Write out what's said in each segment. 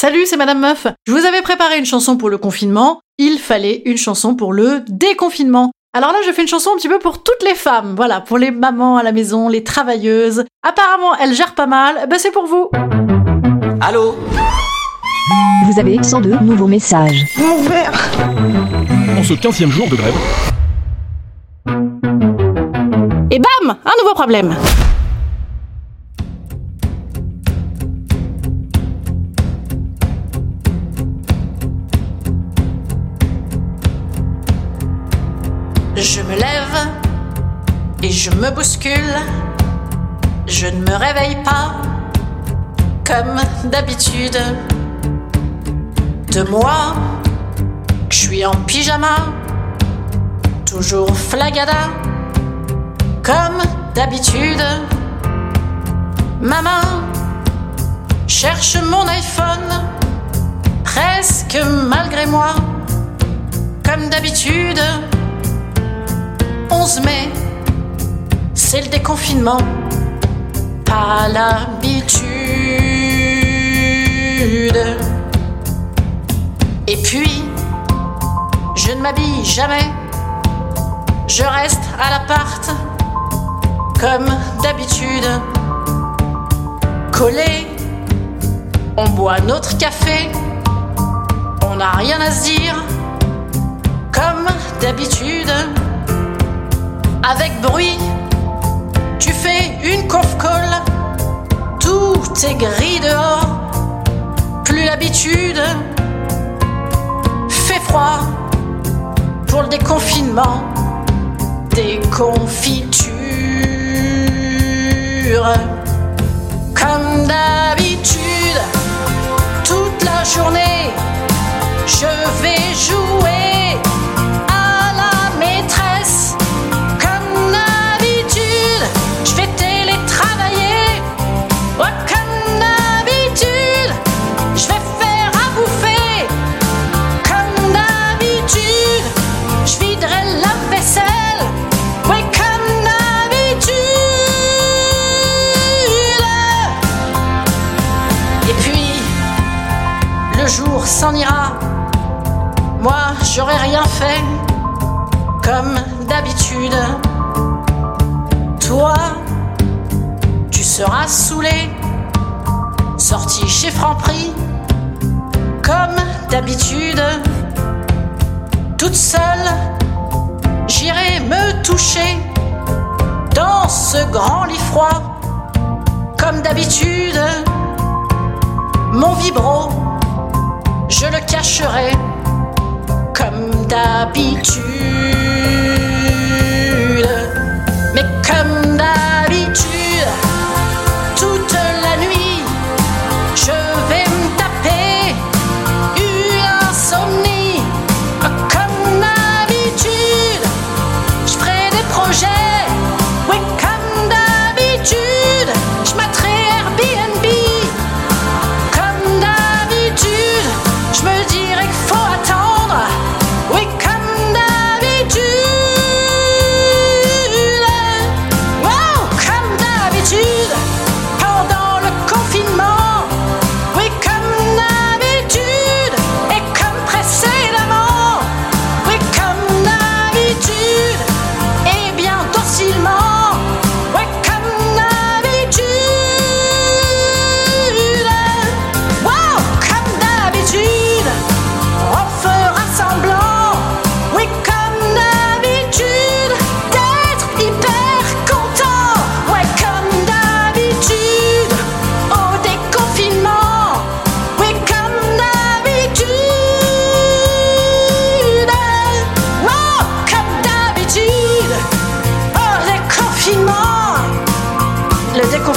Salut, c'est Madame Meuf. Je vous avais préparé une chanson pour le confinement. Il fallait une chanson pour le déconfinement. Alors là, je fais une chanson un petit peu pour toutes les femmes. Voilà, pour les mamans à la maison, les travailleuses. Apparemment, elles gèrent pas mal. Ben, c'est pour vous. Allô Vous avez 102 nouveaux messages. Mon verre En ce 15 jour de grève. Et bam Un nouveau problème. Je me lève et je me bouscule. Je ne me réveille pas comme d'habitude. De moi, je suis en pyjama, toujours flagada, comme d'habitude. Maman cherche mon iPhone, presque malgré moi, comme d'habitude. 11 mai, c'est le déconfinement, pas l'habitude. Et puis, je ne m'habille jamais, je reste à l'appart, comme d'habitude. Collé, on boit notre café, on n'a rien à se dire, comme d'habitude avec bruit. Tu fais une conf call, tout est gris dehors, plus l'habitude. Fait froid pour le déconfinement, des confitures. Comme d'habitude, toute la journée, je vais jouer jour s'en ira. Moi, j'aurais rien fait comme d'habitude. Toi, tu seras saoulé, sorti chez Franprix, comme d'habitude. Toute seule, j'irai me toucher dans ce grand lit froid, comme d'habitude. Mon vibro, je le cacherai comme d'habitude.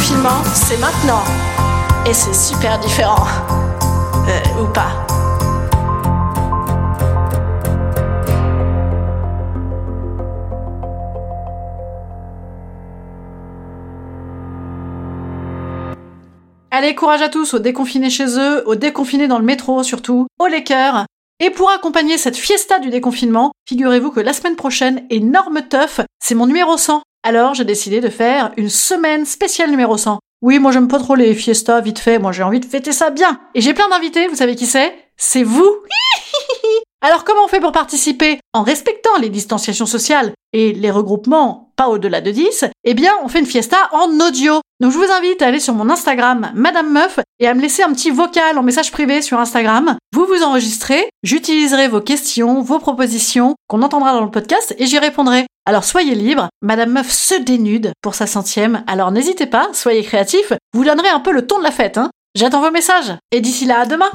C'est maintenant. Et c'est super différent. Euh, ou pas. Allez, courage à tous, aux déconfinés chez eux, aux déconfinés dans le métro surtout, aux Lakers. Et pour accompagner cette fiesta du déconfinement, figurez-vous que la semaine prochaine, énorme teuf, c'est mon numéro 100. Alors j'ai décidé de faire une semaine spéciale numéro 100. Oui, moi j'aime pas trop les fiestas vite fait, moi j'ai envie de fêter ça bien. Et j'ai plein d'invités, vous savez qui c'est? C'est vous Alors comment on fait pour participer? En respectant les distanciations sociales et les regroupements pas au-delà de 10, eh bien on fait une fiesta en audio. Donc je vous invite à aller sur mon Instagram Madame Meuf et à me laisser un petit vocal en message privé sur Instagram. Vous vous enregistrez, j'utiliserai vos questions, vos propositions qu'on entendra dans le podcast et j'y répondrai. Alors soyez libre, Madame Meuf se dénude pour sa centième, alors n'hésitez pas, soyez créatifs, vous donnerez un peu le ton de la fête, hein. J'attends vos messages. Et d'ici là, à demain